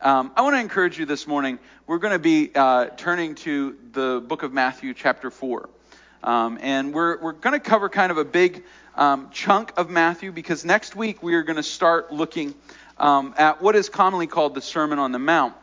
Um, I want to encourage you this morning. We're going to be uh, turning to the book of Matthew, chapter 4. Um, and we're, we're going to cover kind of a big um, chunk of Matthew because next week we are going to start looking um, at what is commonly called the Sermon on the Mount.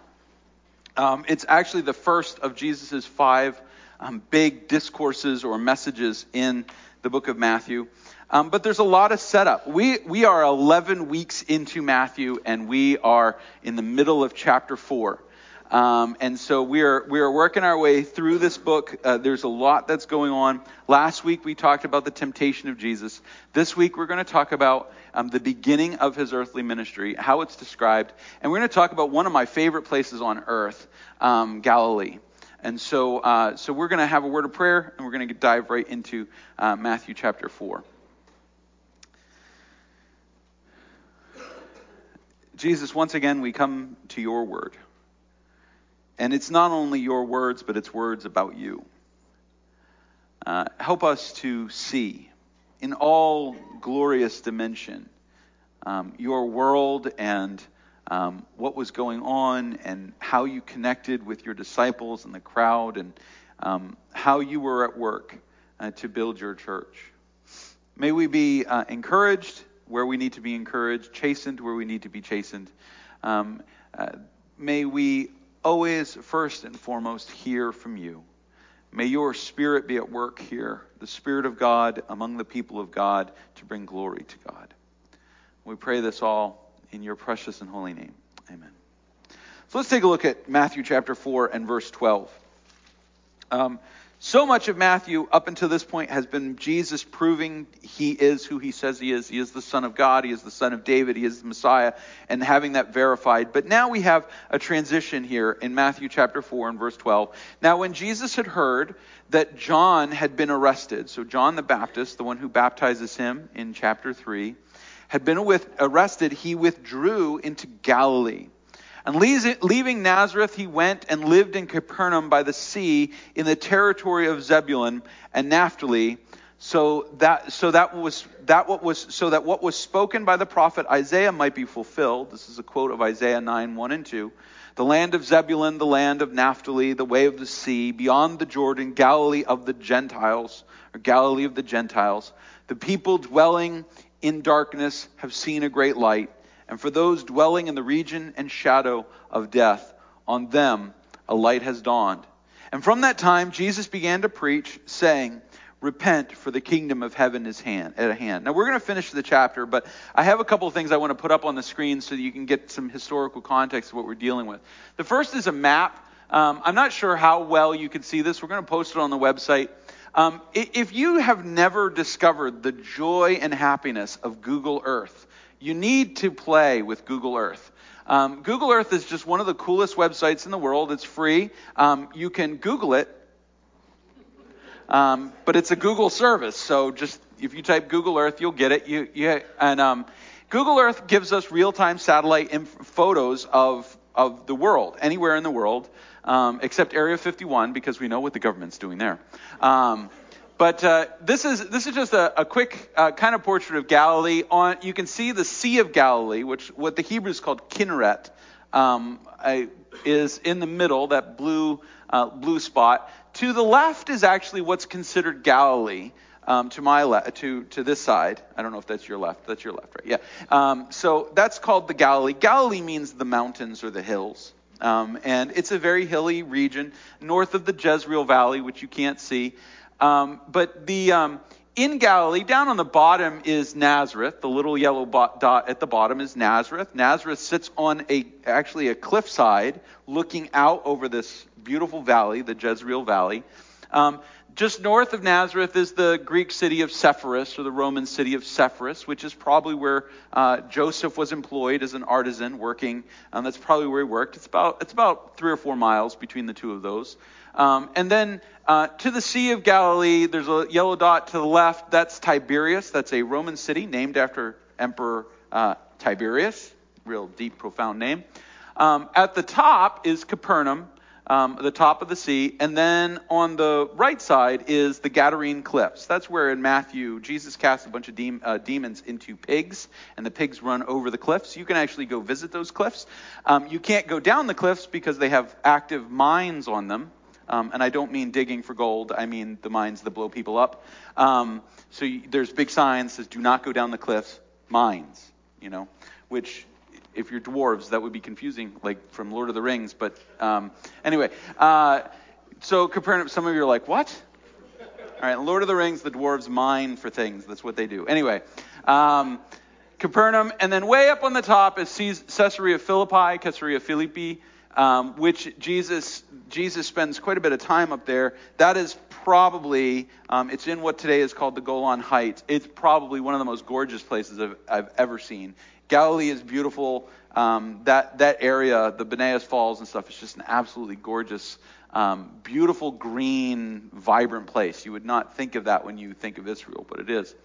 Um, it's actually the first of Jesus' five um, big discourses or messages in the book of Matthew. Um, but there's a lot of setup. We, we are 11 weeks into Matthew, and we are in the middle of chapter 4. Um, and so we are, we are working our way through this book. Uh, there's a lot that's going on. Last week we talked about the temptation of Jesus. This week we're going to talk about um, the beginning of his earthly ministry, how it's described. And we're going to talk about one of my favorite places on earth, um, Galilee. And so, uh, so we're going to have a word of prayer, and we're going to dive right into uh, Matthew chapter 4. Jesus, once again, we come to your word. And it's not only your words, but it's words about you. Uh, help us to see in all glorious dimension um, your world and um, what was going on and how you connected with your disciples and the crowd and um, how you were at work uh, to build your church. May we be uh, encouraged where we need to be encouraged, chastened where we need to be chastened. Um, uh, may we always, first and foremost, hear from you. May your spirit be at work here, the Spirit of God among the people of God to bring glory to God. We pray this all in your precious and holy name. Amen. So let's take a look at Matthew chapter 4 and verse 12. Um, so much of Matthew up until this point has been Jesus proving he is who he says he is. He is the Son of God, he is the Son of David, he is the Messiah, and having that verified. But now we have a transition here in Matthew chapter 4 and verse 12. Now, when Jesus had heard that John had been arrested, so John the Baptist, the one who baptizes him in chapter 3, had been arrested, he withdrew into Galilee. And leaving Nazareth, he went and lived in Capernaum by the sea in the territory of Zebulun and Naphtali. So that, so that was, that what was, so that what was spoken by the prophet Isaiah might be fulfilled. This is a quote of Isaiah 9, 1 and 2. The land of Zebulun, the land of Naphtali, the way of the sea, beyond the Jordan, Galilee of the Gentiles, or Galilee of the Gentiles. The people dwelling in darkness have seen a great light and for those dwelling in the region and shadow of death, on them a light has dawned. And from that time, Jesus began to preach, saying, Repent, for the kingdom of heaven is hand, at hand. Now, we're going to finish the chapter, but I have a couple of things I want to put up on the screen so that you can get some historical context of what we're dealing with. The first is a map. Um, I'm not sure how well you can see this. We're going to post it on the website. Um, if you have never discovered the joy and happiness of Google Earth, you need to play with Google Earth. Um, Google Earth is just one of the coolest websites in the world. It's free. Um, you can Google it, um, but it's a Google service. So just if you type Google Earth, you'll get it. You, you and um, Google Earth gives us real-time satellite inf- photos of of the world, anywhere in the world, um, except Area 51, because we know what the government's doing there. Um, but uh, this is this is just a, a quick uh, kind of portrait of Galilee. On you can see the Sea of Galilee, which what the Hebrews called Kinneret, um, I, is in the middle, that blue uh, blue spot. To the left is actually what's considered Galilee. Um, to my left, to to this side. I don't know if that's your left. That's your left, right? Yeah. Um, so that's called the Galilee. Galilee means the mountains or the hills. Um, and it's a very hilly region north of the Jezreel Valley, which you can't see. Um, but the um, in Galilee, down on the bottom is Nazareth. The little yellow dot at the bottom is Nazareth. Nazareth sits on a actually a cliffside, looking out over this beautiful valley, the Jezreel Valley. Um, just north of Nazareth is the Greek city of Sepphoris, or the Roman city of Sepphoris, which is probably where uh, Joseph was employed as an artisan working. Um, that's probably where he worked. It's about it's about three or four miles between the two of those. Um, and then uh, to the Sea of Galilee, there's a yellow dot to the left. That's Tiberias. That's a Roman city named after Emperor uh, Tiberius. Real deep, profound name. Um, at the top is Capernaum. Um, the top of the sea, and then on the right side is the Gadarene cliffs. That's where in Matthew Jesus casts a bunch of de- uh, demons into pigs, and the pigs run over the cliffs. You can actually go visit those cliffs. Um, you can't go down the cliffs because they have active mines on them. Um, and I don't mean digging for gold. I mean the mines that blow people up. Um, so you, there's big signs that says do not go down the cliffs. Mines, you know, which if you're dwarves, that would be confusing, like from Lord of the Rings. But um, anyway, uh, so Capernaum, some of you are like, what? All right, Lord of the Rings, the dwarves mine for things. That's what they do. Anyway, um, Capernaum, and then way up on the top is Caesarea Philippi, Caesarea Philippi, um, which Jesus Jesus spends quite a bit of time up there. That is probably um, it's in what today is called the Golan Heights. It's probably one of the most gorgeous places I've, I've ever seen. Galilee is beautiful. Um, that that area, the Banias Falls and stuff, is just an absolutely gorgeous, um, beautiful, green, vibrant place. You would not think of that when you think of Israel, but it is.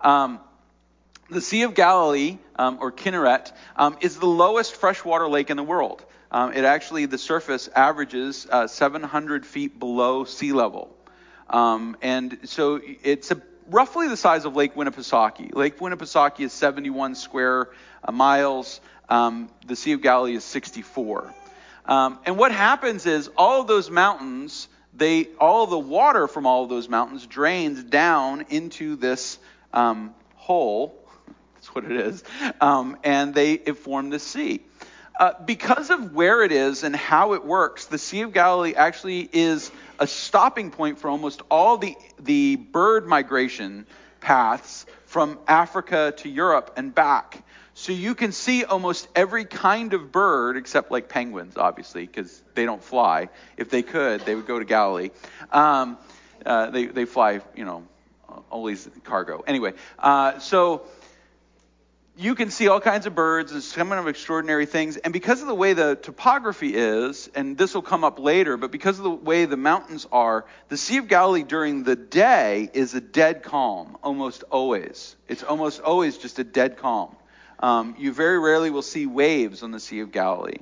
Um, the Sea of Galilee, um, or Kinneret, um, is the lowest freshwater lake in the world. Um, it actually, the surface averages uh, 700 feet below sea level. and so it's a roughly the size of Lake Winnipesaukee. Lake Winnipesaukee is 71 square uh, miles. Um, the Sea of Galilee is 64. Um, and what happens is all of those mountains, they all the water from all of those mountains drains down into this um, hole. That's what it is, um, and they it form the sea. Uh, because of where it is and how it works, the Sea of Galilee actually is a stopping point for almost all the, the bird migration paths from Africa to Europe and back. So you can see almost every kind of bird, except like penguins, obviously, because they don't fly. If they could, they would go to Galilee. Um, uh, they, they fly, you know, always cargo. Anyway, uh, so you can see all kinds of birds and some kind of extraordinary things. And because of the way the topography is, and this will come up later, but because of the way the mountains are, the Sea of Galilee during the day is a dead calm, almost always. It's almost always just a dead calm. Um, you very rarely will see waves on the Sea of Galilee.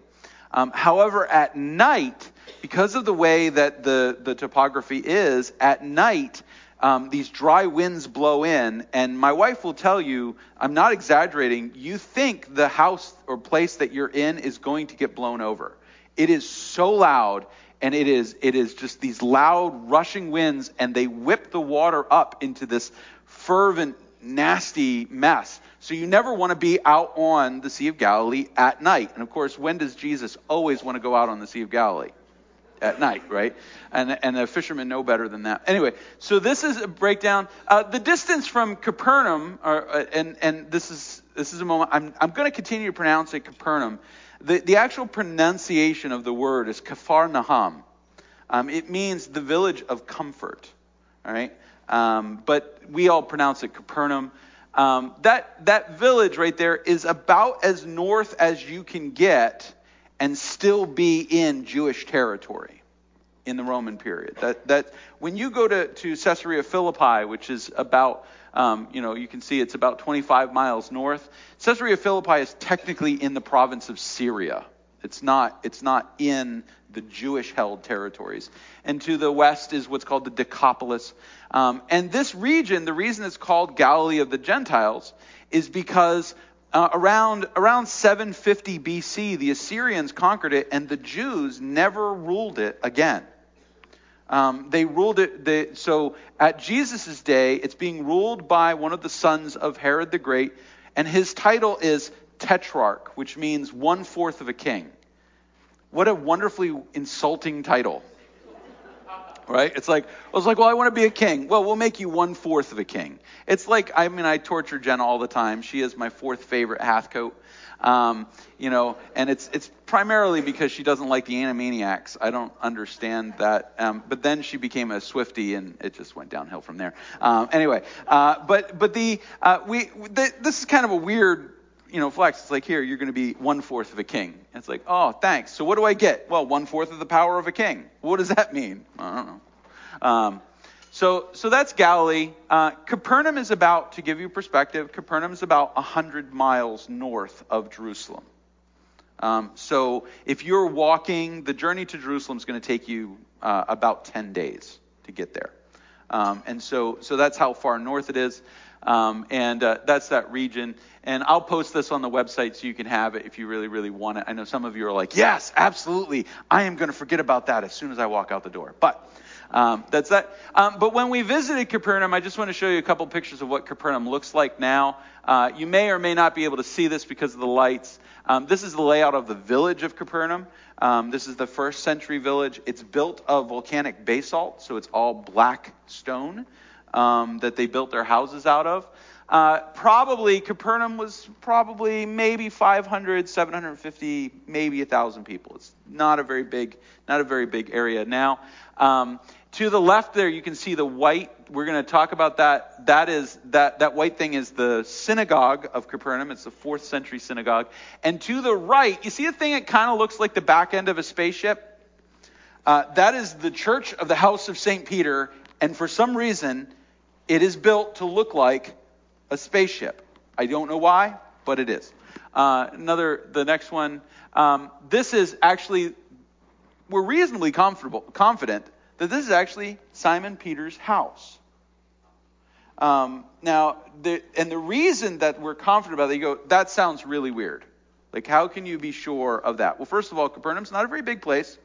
Um, however, at night, because of the way that the, the topography is, at night, um, these dry winds blow in, and my wife will tell you, I'm not exaggerating, you think the house or place that you're in is going to get blown over. It is so loud, and it is, it is just these loud, rushing winds, and they whip the water up into this fervent, nasty mess. So you never want to be out on the Sea of Galilee at night. And of course, when does Jesus always want to go out on the Sea of Galilee? At night, right? And, and the fishermen know better than that. Anyway, so this is a breakdown. Uh, the distance from Capernaum, or, uh, and, and this is this is a moment. I'm, I'm going to continue to pronounce it Capernaum. The, the actual pronunciation of the word is Kafar Naham. Um, it means the village of comfort. All right, um, but we all pronounce it Capernaum. Um, that that village right there is about as north as you can get and still be in Jewish territory in the Roman period. That, that when you go to, to Caesarea Philippi, which is about, um, you know, you can see it's about 25 miles north. Caesarea Philippi is technically in the province of Syria. It's not, it's not in the Jewish held territories. And to the west is what's called the Decapolis. Um, and this region, the reason it's called Galilee of the Gentiles, is because uh, around, around 750 BC, the Assyrians conquered it, and the Jews never ruled it again. Um, they ruled it, they, so at Jesus' day, it's being ruled by one of the sons of Herod the Great, and his title is Tetrarch, which means one fourth of a king. What a wonderfully insulting title right? It's like, I was like, well, I want to be a king. Well, we'll make you one fourth of a king. It's like, I mean, I torture Jenna all the time. She is my fourth favorite Hathcote. Um, you know, and it's it's primarily because she doesn't like the Animaniacs. I don't understand that. Um, but then she became a Swifty, and it just went downhill from there. Um, anyway, uh, but but the uh, we the, this is kind of a weird you know, flex. It's like, here, you're going to be one fourth of a king. And it's like, oh, thanks. So what do I get? Well, one fourth of the power of a king. What does that mean? I don't know. Um, so, so that's Galilee. Uh, Capernaum is about, to give you perspective, Capernaum is about 100 miles north of Jerusalem. Um, so if you're walking, the journey to Jerusalem is going to take you uh, about 10 days to get there. Um, and so, so that's how far north it is. Um, and uh, that's that region. And I'll post this on the website so you can have it if you really, really want it. I know some of you are like, yes, absolutely. I am going to forget about that as soon as I walk out the door. But um, that's that. Um, but when we visited Capernaum, I just want to show you a couple pictures of what Capernaum looks like now. Uh, you may or may not be able to see this because of the lights. Um, this is the layout of the village of Capernaum. Um, this is the first century village. It's built of volcanic basalt, so it's all black stone um, that they built their houses out of. Uh, probably Capernaum was probably maybe 500, 750, maybe 1,000 people. It's not a very big, not a very big area now. Um, to the left there, you can see the white. We're going to talk about that. That is that that white thing is the synagogue of Capernaum. It's the fourth century synagogue. And to the right, you see a thing that kind of looks like the back end of a spaceship. Uh, that is the church of the house of Saint Peter, and for some reason, it is built to look like a spaceship. I don't know why, but it is. Uh, another, the next one. Um, this is actually, we're reasonably comfortable, confident that this is actually Simon Peter's house. Um, now, the, and the reason that we're confident about it, you go, that sounds really weird. Like, how can you be sure of that? Well, first of all, Capernaum's not a very big place.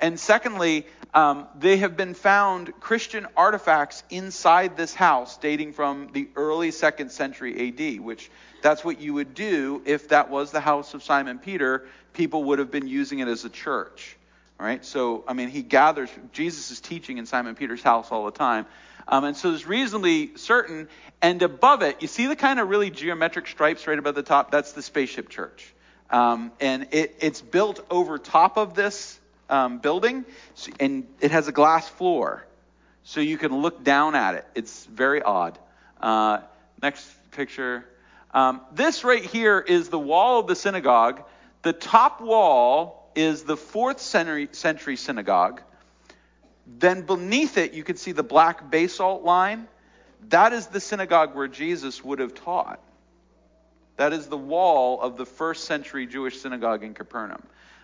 And secondly, um, they have been found Christian artifacts inside this house dating from the early second century AD, which that's what you would do if that was the house of Simon Peter. People would have been using it as a church. All right, so I mean, he gathers Jesus is teaching in Simon Peter's house all the time, um, and so it's reasonably certain. And above it, you see the kind of really geometric stripes right above the top. That's the spaceship church, um, and it, it's built over top of this um, building, and it has a glass floor, so you can look down at it. It's very odd. Uh, next picture. Um, this right here is the wall of the synagogue. The top wall is the fourth century, century synagogue. Then beneath it, you can see the black basalt line. That is the synagogue where Jesus would have taught. That is the wall of the first century Jewish synagogue in Capernaum.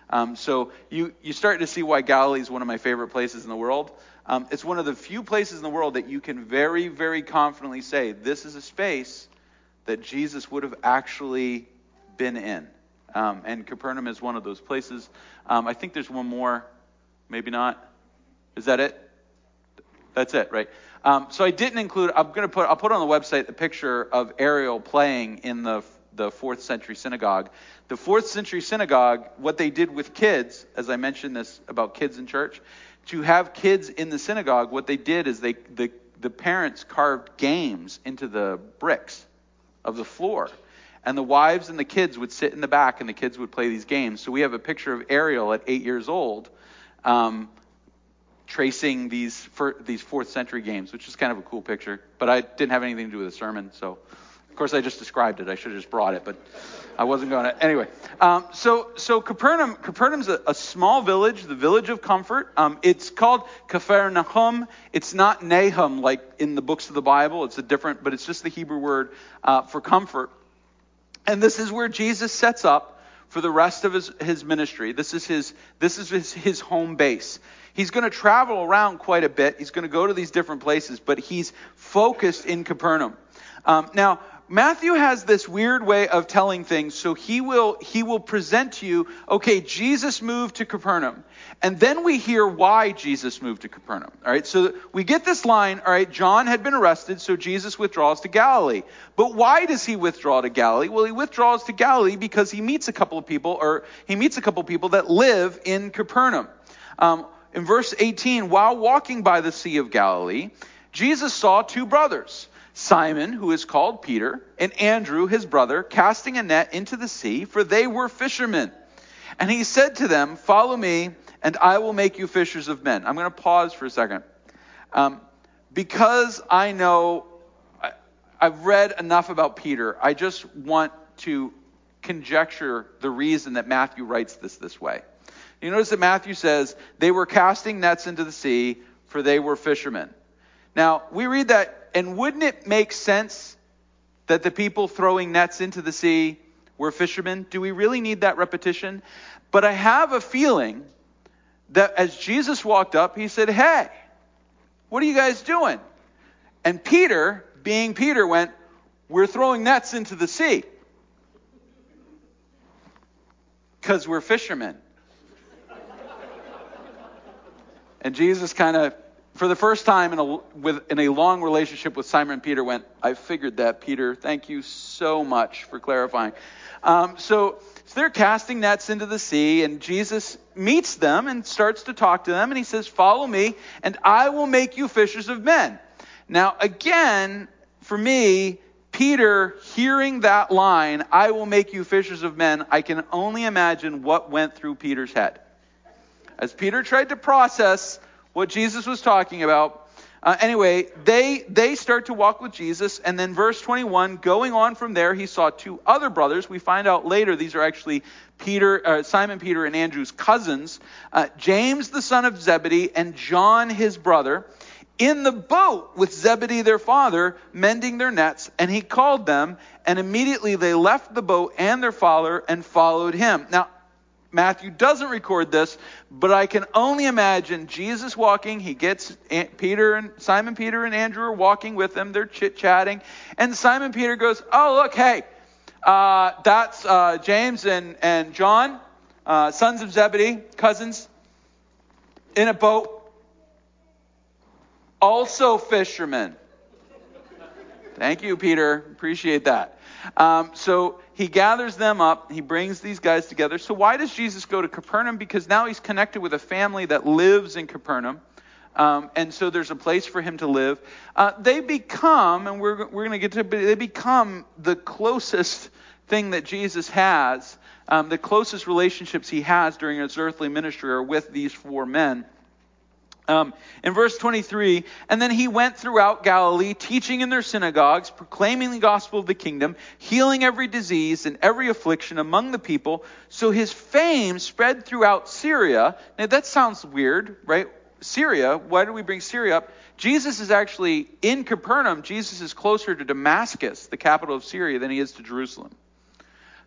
Um, so you, you start to see why Galilee is one of my favorite places in the world. Um, it's one of the few places in the world that you can very, very confidently say this is a space that Jesus would have actually been in. Um, and Capernaum is one of those places. Um, I think there's one more, maybe not. Is that it? That's it, right? Um, so I didn't include. I'm to put. I'll put on the website the picture of Ariel playing in the the fourth century synagogue. The fourth century synagogue, what they did with kids, as I mentioned this about kids in church, to have kids in the synagogue, what they did is they the the parents carved games into the bricks of the floor and the wives and the kids would sit in the back and the kids would play these games. So we have a picture of Ariel at eight years old um, tracing these, these fourth century games, which is kind of a cool picture. But I didn't have anything to do with the sermon, so of course I just described it. I should have just brought it, but I wasn't going to. Anyway, um, so so Capernaum Capernaum's a, a small village, the village of comfort. Um, it's called Capernaum. It's not Nahum like in the books of the Bible. It's a different, but it's just the Hebrew word uh, for comfort. And this is where Jesus sets up for the rest of his, his ministry. This is his, this is his, his home base. He's going to travel around quite a bit. He's going to go to these different places, but he's focused in Capernaum. Um, now, Matthew has this weird way of telling things, so he will he will present to you, okay, Jesus moved to Capernaum. And then we hear why Jesus moved to Capernaum. All right, so we get this line, all right, John had been arrested, so Jesus withdraws to Galilee. But why does he withdraw to Galilee? Well, he withdraws to Galilee because he meets a couple of people, or he meets a couple of people that live in Capernaum. Um, in verse 18, while walking by the Sea of Galilee, Jesus saw two brothers. Simon, who is called Peter, and Andrew, his brother, casting a net into the sea, for they were fishermen. And he said to them, Follow me, and I will make you fishers of men. I'm going to pause for a second. Um, because I know, I, I've read enough about Peter, I just want to conjecture the reason that Matthew writes this this way. You notice that Matthew says, They were casting nets into the sea, for they were fishermen. Now, we read that, and wouldn't it make sense that the people throwing nets into the sea We're fishermen. Do we really need that repetition? But I have a feeling that as Jesus walked up, he said, Hey, what are you guys doing? And Peter, being Peter, went, We're throwing nets into the sea. Because we're fishermen. and Jesus kind of, for the first time in a, with, in a long relationship with Simon Peter, went, I figured that, Peter. Thank you so much for clarifying. Um, so, so they're casting nets into the sea, and Jesus meets them and starts to talk to them, and he says, Follow me, and I will make you fishers of men. Now, again, for me, Peter hearing that line, I will make you fishers of men, I can only imagine what went through Peter's head. As Peter tried to process what Jesus was talking about, uh, anyway, they they start to walk with Jesus, and then verse 21, going on from there, he saw two other brothers. We find out later these are actually Peter, uh, Simon Peter and Andrew's cousins, uh, James the son of Zebedee and John his brother, in the boat with Zebedee their father, mending their nets, and he called them, and immediately they left the boat and their father and followed him. Now Matthew doesn't record this, but I can only imagine Jesus walking. He gets Peter and Simon Peter and Andrew are walking with him. They're chit chatting, and Simon Peter goes, "Oh look, hey, uh, that's uh, James and and John, uh, sons of Zebedee, cousins, in a boat, also fishermen." Thank you, Peter. Appreciate that. Um, so he gathers them up. He brings these guys together. So why does Jesus go to Capernaum? Because now he's connected with a family that lives in Capernaum. Um, and so there's a place for him to live. Uh, they become, and we're, we're going to get to, they become the closest thing that Jesus has, um, the closest relationships he has during his earthly ministry are with these four men. Um, in verse 23, and then he went throughout Galilee, teaching in their synagogues, proclaiming the gospel of the kingdom, healing every disease and every affliction among the people. So his fame spread throughout Syria. Now that sounds weird, right? Syria, why do we bring Syria up? Jesus is actually in Capernaum. Jesus is closer to Damascus, the capital of Syria, than he is to Jerusalem.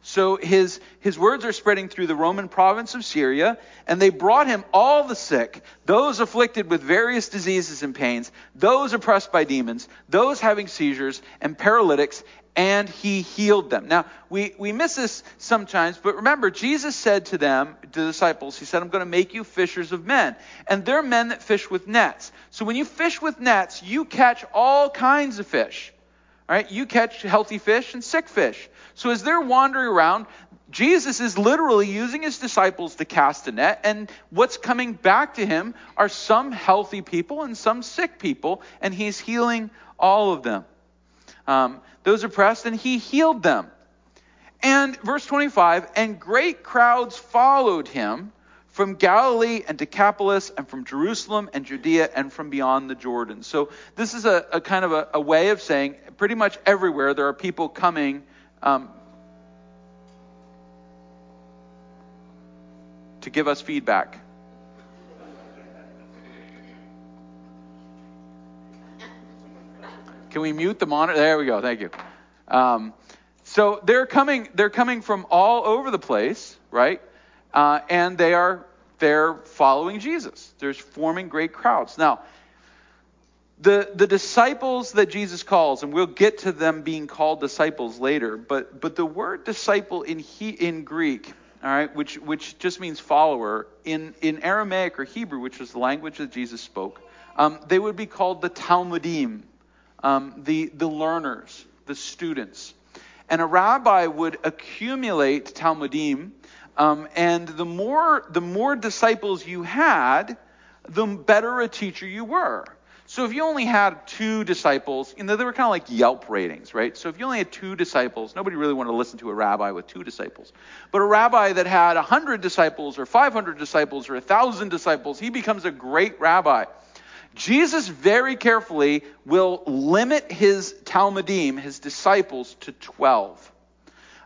So his, his words are spreading through the Roman province of Syria, and they brought him all the sick, those afflicted with various diseases and pains, those oppressed by demons, those having seizures, and paralytics, and he healed them. Now, we, we miss this sometimes, but remember, Jesus said to them, to the disciples, He said, I'm going to make you fishers of men. And they're men that fish with nets. So when you fish with nets, you catch all kinds of fish. Right? You catch healthy fish and sick fish. So as they're wandering around, Jesus is literally using his disciples to cast a net, and what's coming back to him are some healthy people and some sick people, and he's healing all of them. Um, those oppressed, and he healed them. And verse 25, and great crowds followed him from Galilee and Decapolis and from Jerusalem and Judea and from beyond the Jordan. So this is a, a kind of a, a, way of saying pretty much everywhere there are people coming um, to give us feedback. Can we mute the monitor? There we go. Thank you. Um, so they're coming. They're coming from all over the place, right? Uh, and they are they're following Jesus. They're forming great crowds. Now, the, the disciples that Jesus calls, and we'll get to them being called disciples later, but, but the word disciple in, he, in Greek, all right, which, which just means follower, in, in Aramaic or Hebrew, which was the language that Jesus spoke, um, they would be called the Talmudim, um, the, the learners, the students. And a rabbi would accumulate Talmudim, um, and the more, the more disciples you had, the better a teacher you were. So if you only had two disciples, you know, they were kind of like Yelp ratings, right? So if you only had two disciples, nobody really wanted to listen to a rabbi with two disciples. But a rabbi that had 100 disciples or 500 disciples or 1,000 disciples, he becomes a great rabbi. Jesus very carefully will limit his Talmudim, his disciples, to 12.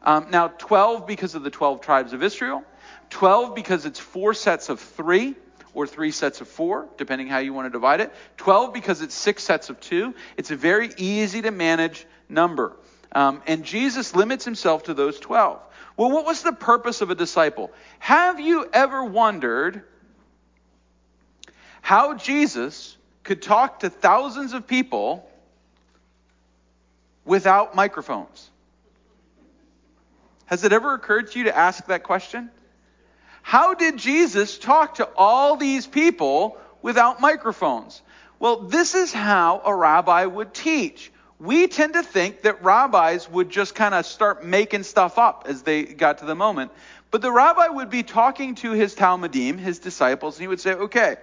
Um, now, 12 because of the 12 tribes of Israel, 12 because it's four sets of three or three sets of four, depending how you want to divide it. 12 because it's six sets of two. It's a very easy to manage number. Um, and Jesus limits himself to those 12. Well, what was the purpose of a disciple? Have you ever wondered how Jesus could talk to thousands of people without microphones? Has it ever occurred to you to ask that question? How did Jesus talk to all these people without microphones? Well, this is how a rabbi would teach. We tend to think that rabbis would just kind of start making stuff up as they got to the moment. But the rabbi would be talking to his Talmudim, his disciples, and he would say, okay,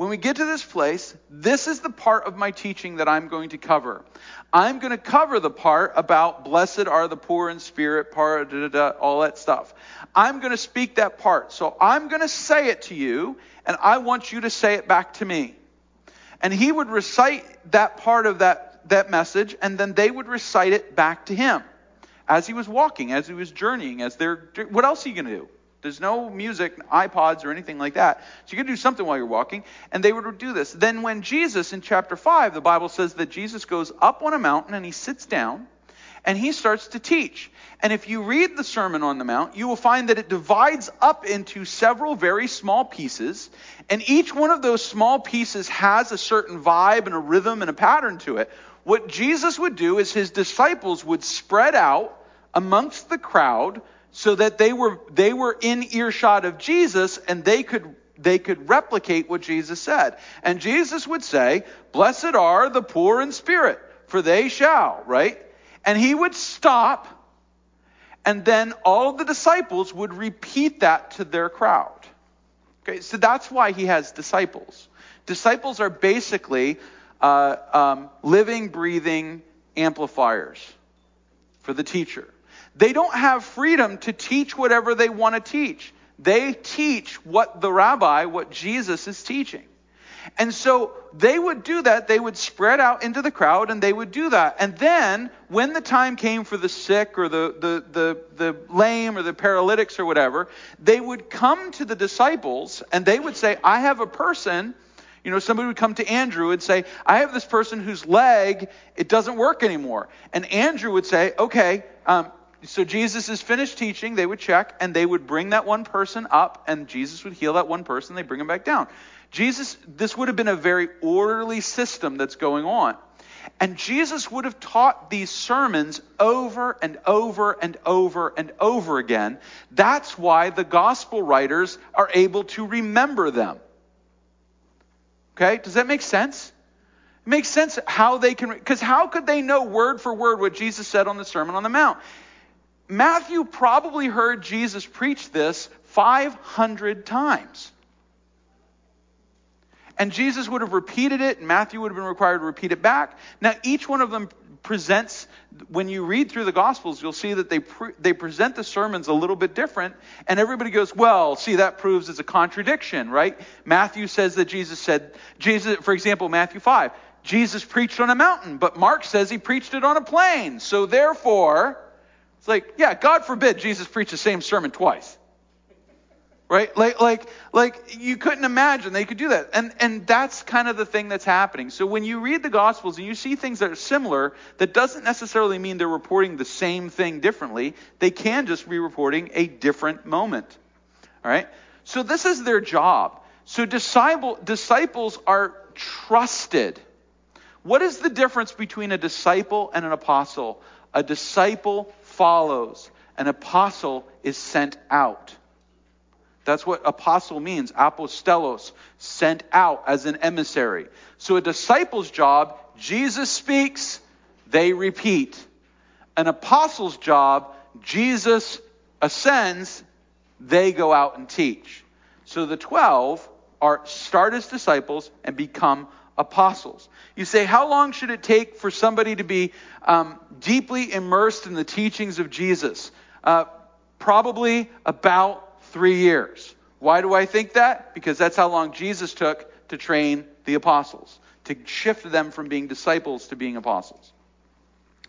when we get to this place, this is the part of my teaching that I'm going to cover. I'm going to cover the part about blessed are the poor in spirit, part, da, da, da, all that stuff. I'm going to speak that part. So I'm going to say it to you, and I want you to say it back to me. And he would recite that part of that, that message, and then they would recite it back to him as he was walking, as he was journeying, as they're, what else are you going to do? There's no music, iPods, or anything like that. So you can do something while you're walking. And they would do this. Then, when Jesus, in chapter 5, the Bible says that Jesus goes up on a mountain and he sits down and he starts to teach. And if you read the Sermon on the Mount, you will find that it divides up into several very small pieces. And each one of those small pieces has a certain vibe and a rhythm and a pattern to it. What Jesus would do is his disciples would spread out amongst the crowd so that they were they were in earshot of Jesus and they could they could replicate what Jesus said. And Jesus would say, "Blessed are the poor in spirit, for they shall," right? And he would stop and then all the disciples would repeat that to their crowd. Okay, so that's why he has disciples. Disciples are basically uh, um, living, breathing amplifiers for the teacher. They don't have freedom to teach whatever they want to teach. They teach what the rabbi, what Jesus is teaching. And so they would do that. They would spread out into the crowd and they would do that. And then when the time came for the sick or the, the, the, the lame or the paralytics or whatever, they would come to the disciples and they would say, I have a person. You know, somebody would come to Andrew and say, I have this person whose leg, it doesn't work anymore. And Andrew would say, okay, um, so Jesus is finished teaching, they would check, and they would bring that one person up, and Jesus would heal that one person, they bring him back down. Jesus, this would have been a very orderly system that's going on. And Jesus would have taught these sermons over and over and over and over again. That's why the gospel writers are able to remember them. Okay? Does that make sense? It makes sense how they can, because how could they know word for word what Jesus said on the Sermon on the Mount? Matthew probably heard Jesus preach this 500 times. And Jesus would have repeated it, and Matthew would have been required to repeat it back. Now, each one of them presents, when you read through the Gospels, you'll see that they, pre- they present the sermons a little bit different, and everybody goes, well, see, that proves it's a contradiction, right? Matthew says that Jesus said, Jesus, for example, Matthew 5, Jesus preached on a mountain, but Mark says he preached it on a plain. So therefore, it's like, yeah, God forbid Jesus preached the same sermon twice. Right? Like, like, like you couldn't imagine they could do that. And, and that's kind of the thing that's happening. So when you read the Gospels and you see things that are similar, that doesn't necessarily mean they're reporting the same thing differently. They can just be reporting a different moment. All right? So this is their job. So disciple, disciples are trusted. What is the difference between a disciple and an apostle? A disciple follows. An apostle is sent out. That's what apostle means, apostelos, sent out as an emissary. So a disciple's job, Jesus speaks, they repeat. An apostle's job, Jesus ascends, they go out and teach. So the 12 are start as disciples and become apostles. You say, how long should it take for somebody to be um, deeply immersed in the teachings of Jesus? Uh, probably about three years. Why do I think that? Because that's how long Jesus took to train the apostles, to shift them from being disciples to being apostles.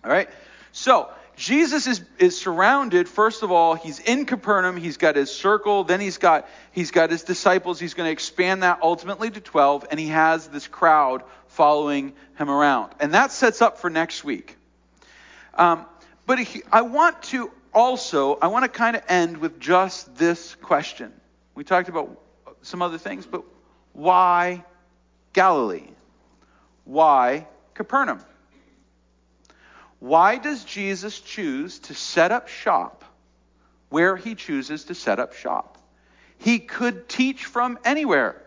All right? So, Jesus is, is surrounded, first of all, he's in Capernaum, he's got his circle, then he's got he's got his disciples, he's going to expand that ultimately to 12, and he has this crowd following him around. And that sets up for next week. Um, but he, I want to also, I want to kind of end with just this question. We talked about some other things, but why Galilee? Why Capernaum? Why does Jesus choose to set up shop where he chooses to set up shop? He could teach from anywhere,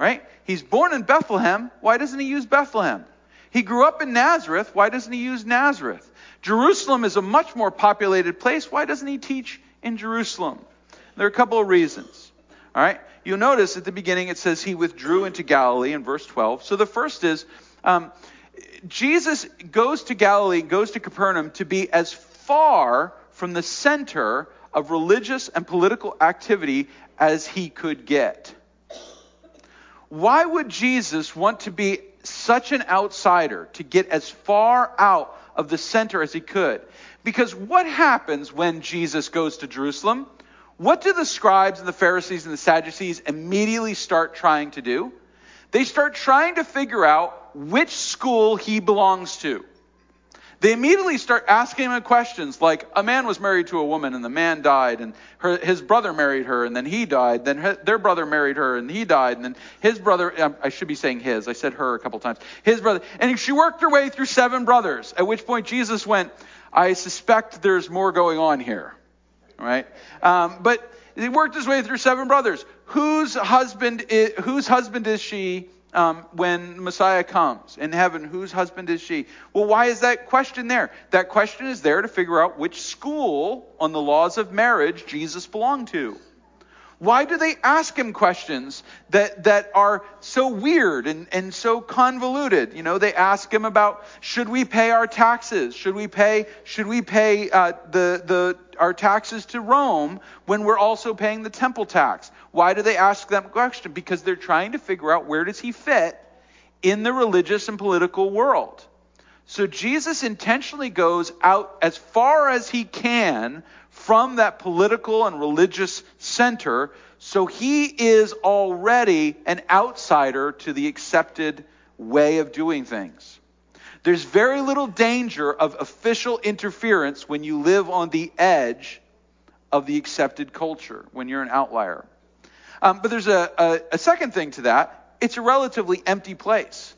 right? He's born in Bethlehem. Why doesn't he use Bethlehem? He grew up in Nazareth. Why doesn't he use Nazareth? Jerusalem is a much more populated place. Why doesn't he teach in Jerusalem? There are a couple of reasons. All right. You'll notice at the beginning it says he withdrew into Galilee in verse 12. So the first is um, Jesus goes to Galilee, goes to Capernaum to be as far from the center of religious and political activity as he could get. Why would Jesus want to be such an outsider to get as far out of the center as he could? Because what happens when Jesus goes to Jerusalem? What do the scribes and the Pharisees and the Sadducees immediately start trying to do? They start trying to figure out which school he belongs to. They immediately start asking him questions like a man was married to a woman and the man died and her, his brother married her and then he died. Then her, their brother married her and he died. And then his brother, um, I should be saying his, I said her a couple times. His brother. And she worked her way through seven brothers, at which point Jesus went, I suspect there's more going on here. Right? Um, but he worked his way through seven brothers. Whose husband is, whose husband is she um, when Messiah comes in heaven, whose husband is she? Well, why is that question there? That question is there to figure out which school on the laws of marriage Jesus belonged to. Why do they ask him questions that, that are so weird and, and so convoluted? You know, they ask him about should we pay our taxes? Should we pay should we pay uh, the the our taxes to Rome when we're also paying the temple tax? Why do they ask that question? Because they're trying to figure out where does he fit in the religious and political world. So Jesus intentionally goes out as far as he can from that political and religious center. So he is already an outsider to the accepted way of doing things. There's very little danger of official interference when you live on the edge of the accepted culture, when you're an outlier. Um, but there's a, a, a second thing to that it's a relatively empty place.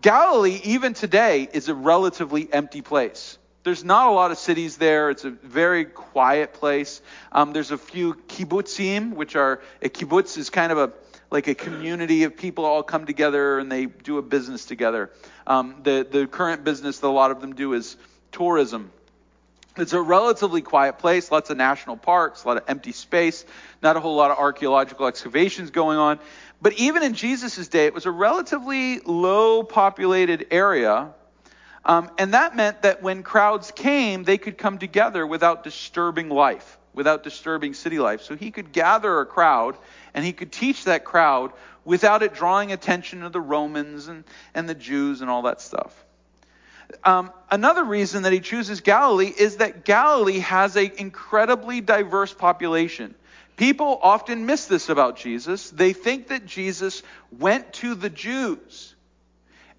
Galilee, even today, is a relatively empty place. There's not a lot of cities there. It's a very quiet place. Um, there's a few kibbutzim, which are a kibbutz is kind of a like a community of people all come together and they do a business together. Um, the the current business that a lot of them do is tourism. It's a relatively quiet place, lots of national parks, a lot of empty space, not a whole lot of archaeological excavations going on. But even in Jesus' day, it was a relatively low populated area um, and that meant that when crowds came, they could come together without disturbing life, without disturbing city life. So he could gather a crowd and he could teach that crowd without it drawing attention to the Romans and, and the Jews and all that stuff. Um, another reason that he chooses Galilee is that Galilee has an incredibly diverse population. People often miss this about Jesus. They think that Jesus went to the Jews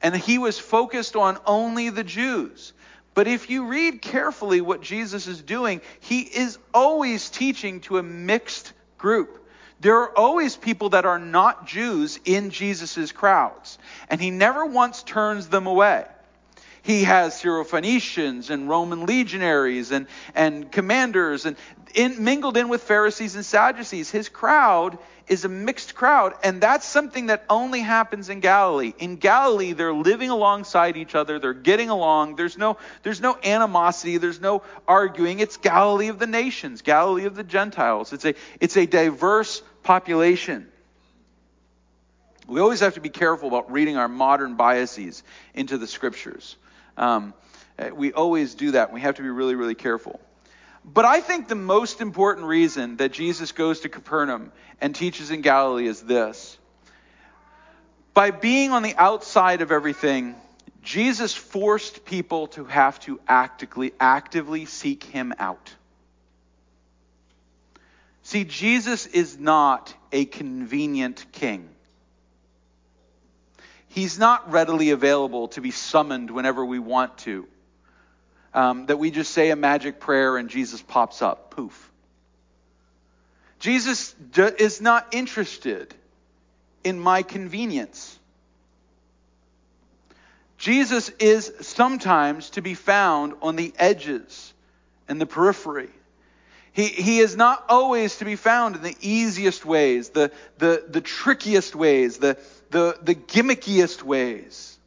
and he was focused on only the Jews. But if you read carefully what Jesus is doing, he is always teaching to a mixed group. There are always people that are not Jews in Jesus' crowds, and he never once turns them away. He has Syrophoenicians and Roman legionaries and, and commanders and in, mingled in with Pharisees and Sadducees. His crowd is a mixed crowd, and that's something that only happens in Galilee. In Galilee, they're living alongside each other, they're getting along. There's no, there's no animosity, there's no arguing. It's Galilee of the nations, Galilee of the Gentiles. It's a, it's a diverse population. We always have to be careful about reading our modern biases into the scriptures. Um, we always do that. We have to be really, really careful. But I think the most important reason that Jesus goes to Capernaum and teaches in Galilee is this. By being on the outside of everything, Jesus forced people to have to actively, actively seek him out. See, Jesus is not a convenient king. He's not readily available to be summoned whenever we want to. um, that we just say a magic prayer and Jesus pops up. Poof. Jesus is not interested in my convenience. Jesus is sometimes to be found on the edges and the periphery. He, he is not always to be found in the easiest ways, the, the, the trickiest ways, the, the, the gimmickiest ways.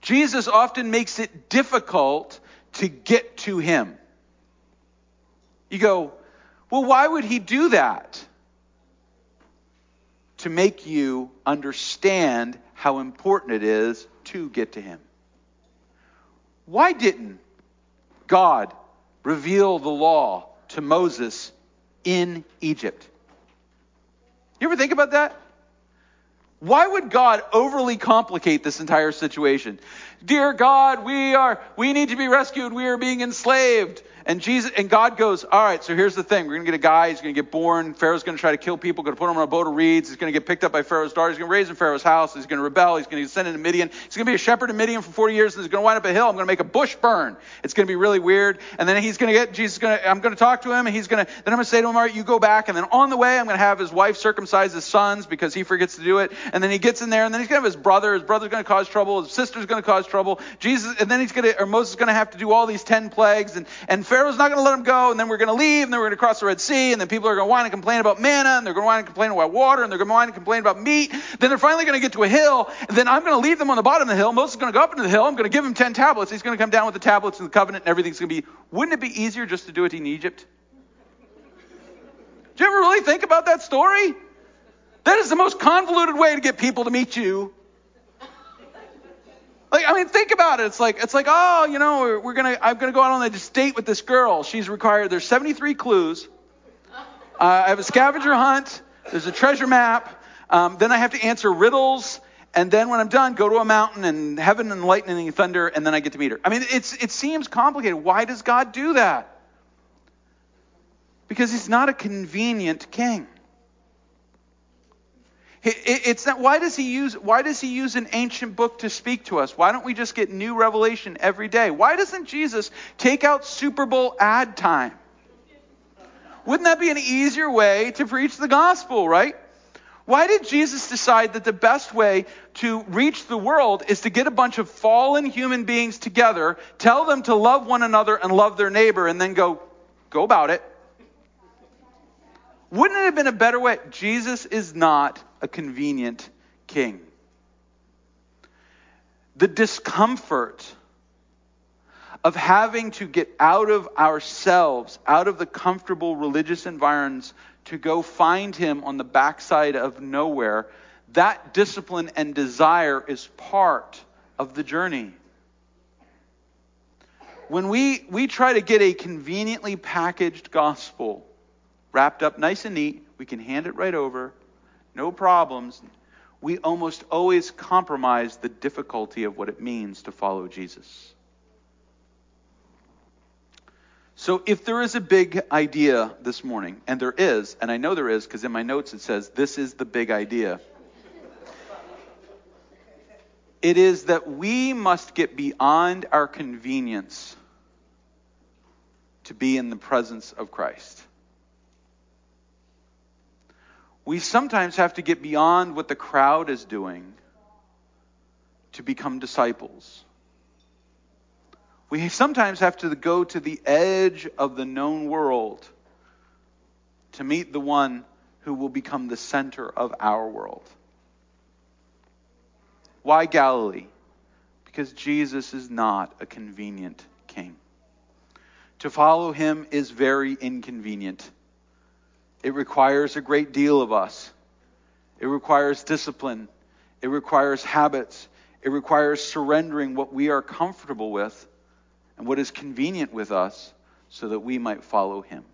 Jesus often makes it difficult to get to him. You go, well, why would he do that? To make you understand how important it is to get to him. Why didn't God reveal the law to Moses in Egypt? You ever think about that? Why would God overly complicate this entire situation? Dear God, we are, we need to be rescued. We are being enslaved. And Jesus and God goes, all right. So here's the thing: we're gonna get a guy. He's gonna get born. Pharaoh's gonna try to kill people. Gonna put him on a boat of reeds. He's gonna get picked up by Pharaoh's daughter. He's gonna raise in Pharaoh's house. He's gonna rebel. He's gonna send into Midian. He's gonna be a shepherd in Midian for 40 years. And he's gonna wind up a hill. I'm gonna make a bush burn. It's gonna be really weird. And then he's gonna get Jesus. Gonna I'm gonna talk to him. And he's gonna then I'm gonna say to him, all right, you go back. And then on the way, I'm gonna have his wife circumcise his sons because he forgets to do it. And then he gets in there. And then he's gonna have his brother. His brother's gonna cause trouble. His sister's gonna cause trouble. Jesus. And then he's gonna or Moses is gonna have to do all these ten plagues. And and Pharaoh's not gonna let him go and then we're going to leave, and then we're going to cross the Red Sea, and then people are going to whine and complain about manna, and they're going to whine and complain about water, and they're going to whine and complain about meat. Then they're finally going to get to a hill, and then I'm going to leave them on the bottom of the hill. Moses is going to go up into the hill. I'm going to give him 10 tablets. He's going to come down with the tablets and the covenant, and everything's going to be. Wouldn't it be easier just to do it in Egypt? Do you ever really think about that story? That is the most convoluted way to get people to meet you like, I mean, think about it. It's like, it's like, oh, you know, we're, we're gonna, I'm gonna go out on a date with this girl. She's required. There's 73 clues. Uh, I have a scavenger hunt. There's a treasure map. Um, then I have to answer riddles. And then when I'm done, go to a mountain and heaven and lightning and thunder, and then I get to meet her. I mean, it's, it seems complicated. Why does God do that? Because he's not a convenient king. It's not, why does he use why does he use an ancient book to speak to us? Why don't we just get new revelation every day? Why doesn't Jesus take out Super Bowl ad time? Wouldn't that be an easier way to preach the gospel, right? Why did Jesus decide that the best way to reach the world is to get a bunch of fallen human beings together, tell them to love one another and love their neighbor, and then go, go about it? Wouldn't it have been a better way? Jesus is not a convenient king. The discomfort of having to get out of ourselves, out of the comfortable religious environs, to go find him on the backside of nowhere, that discipline and desire is part of the journey. When we, we try to get a conveniently packaged gospel wrapped up nice and neat, we can hand it right over, no problems, we almost always compromise the difficulty of what it means to follow Jesus. So, if there is a big idea this morning, and there is, and I know there is because in my notes it says, this is the big idea. It is that we must get beyond our convenience to be in the presence of Christ. We sometimes have to get beyond what the crowd is doing to become disciples. We sometimes have to go to the edge of the known world to meet the one who will become the center of our world. Why Galilee? Because Jesus is not a convenient king. To follow him is very inconvenient. It requires a great deal of us. It requires discipline. It requires habits. It requires surrendering what we are comfortable with and what is convenient with us so that we might follow Him.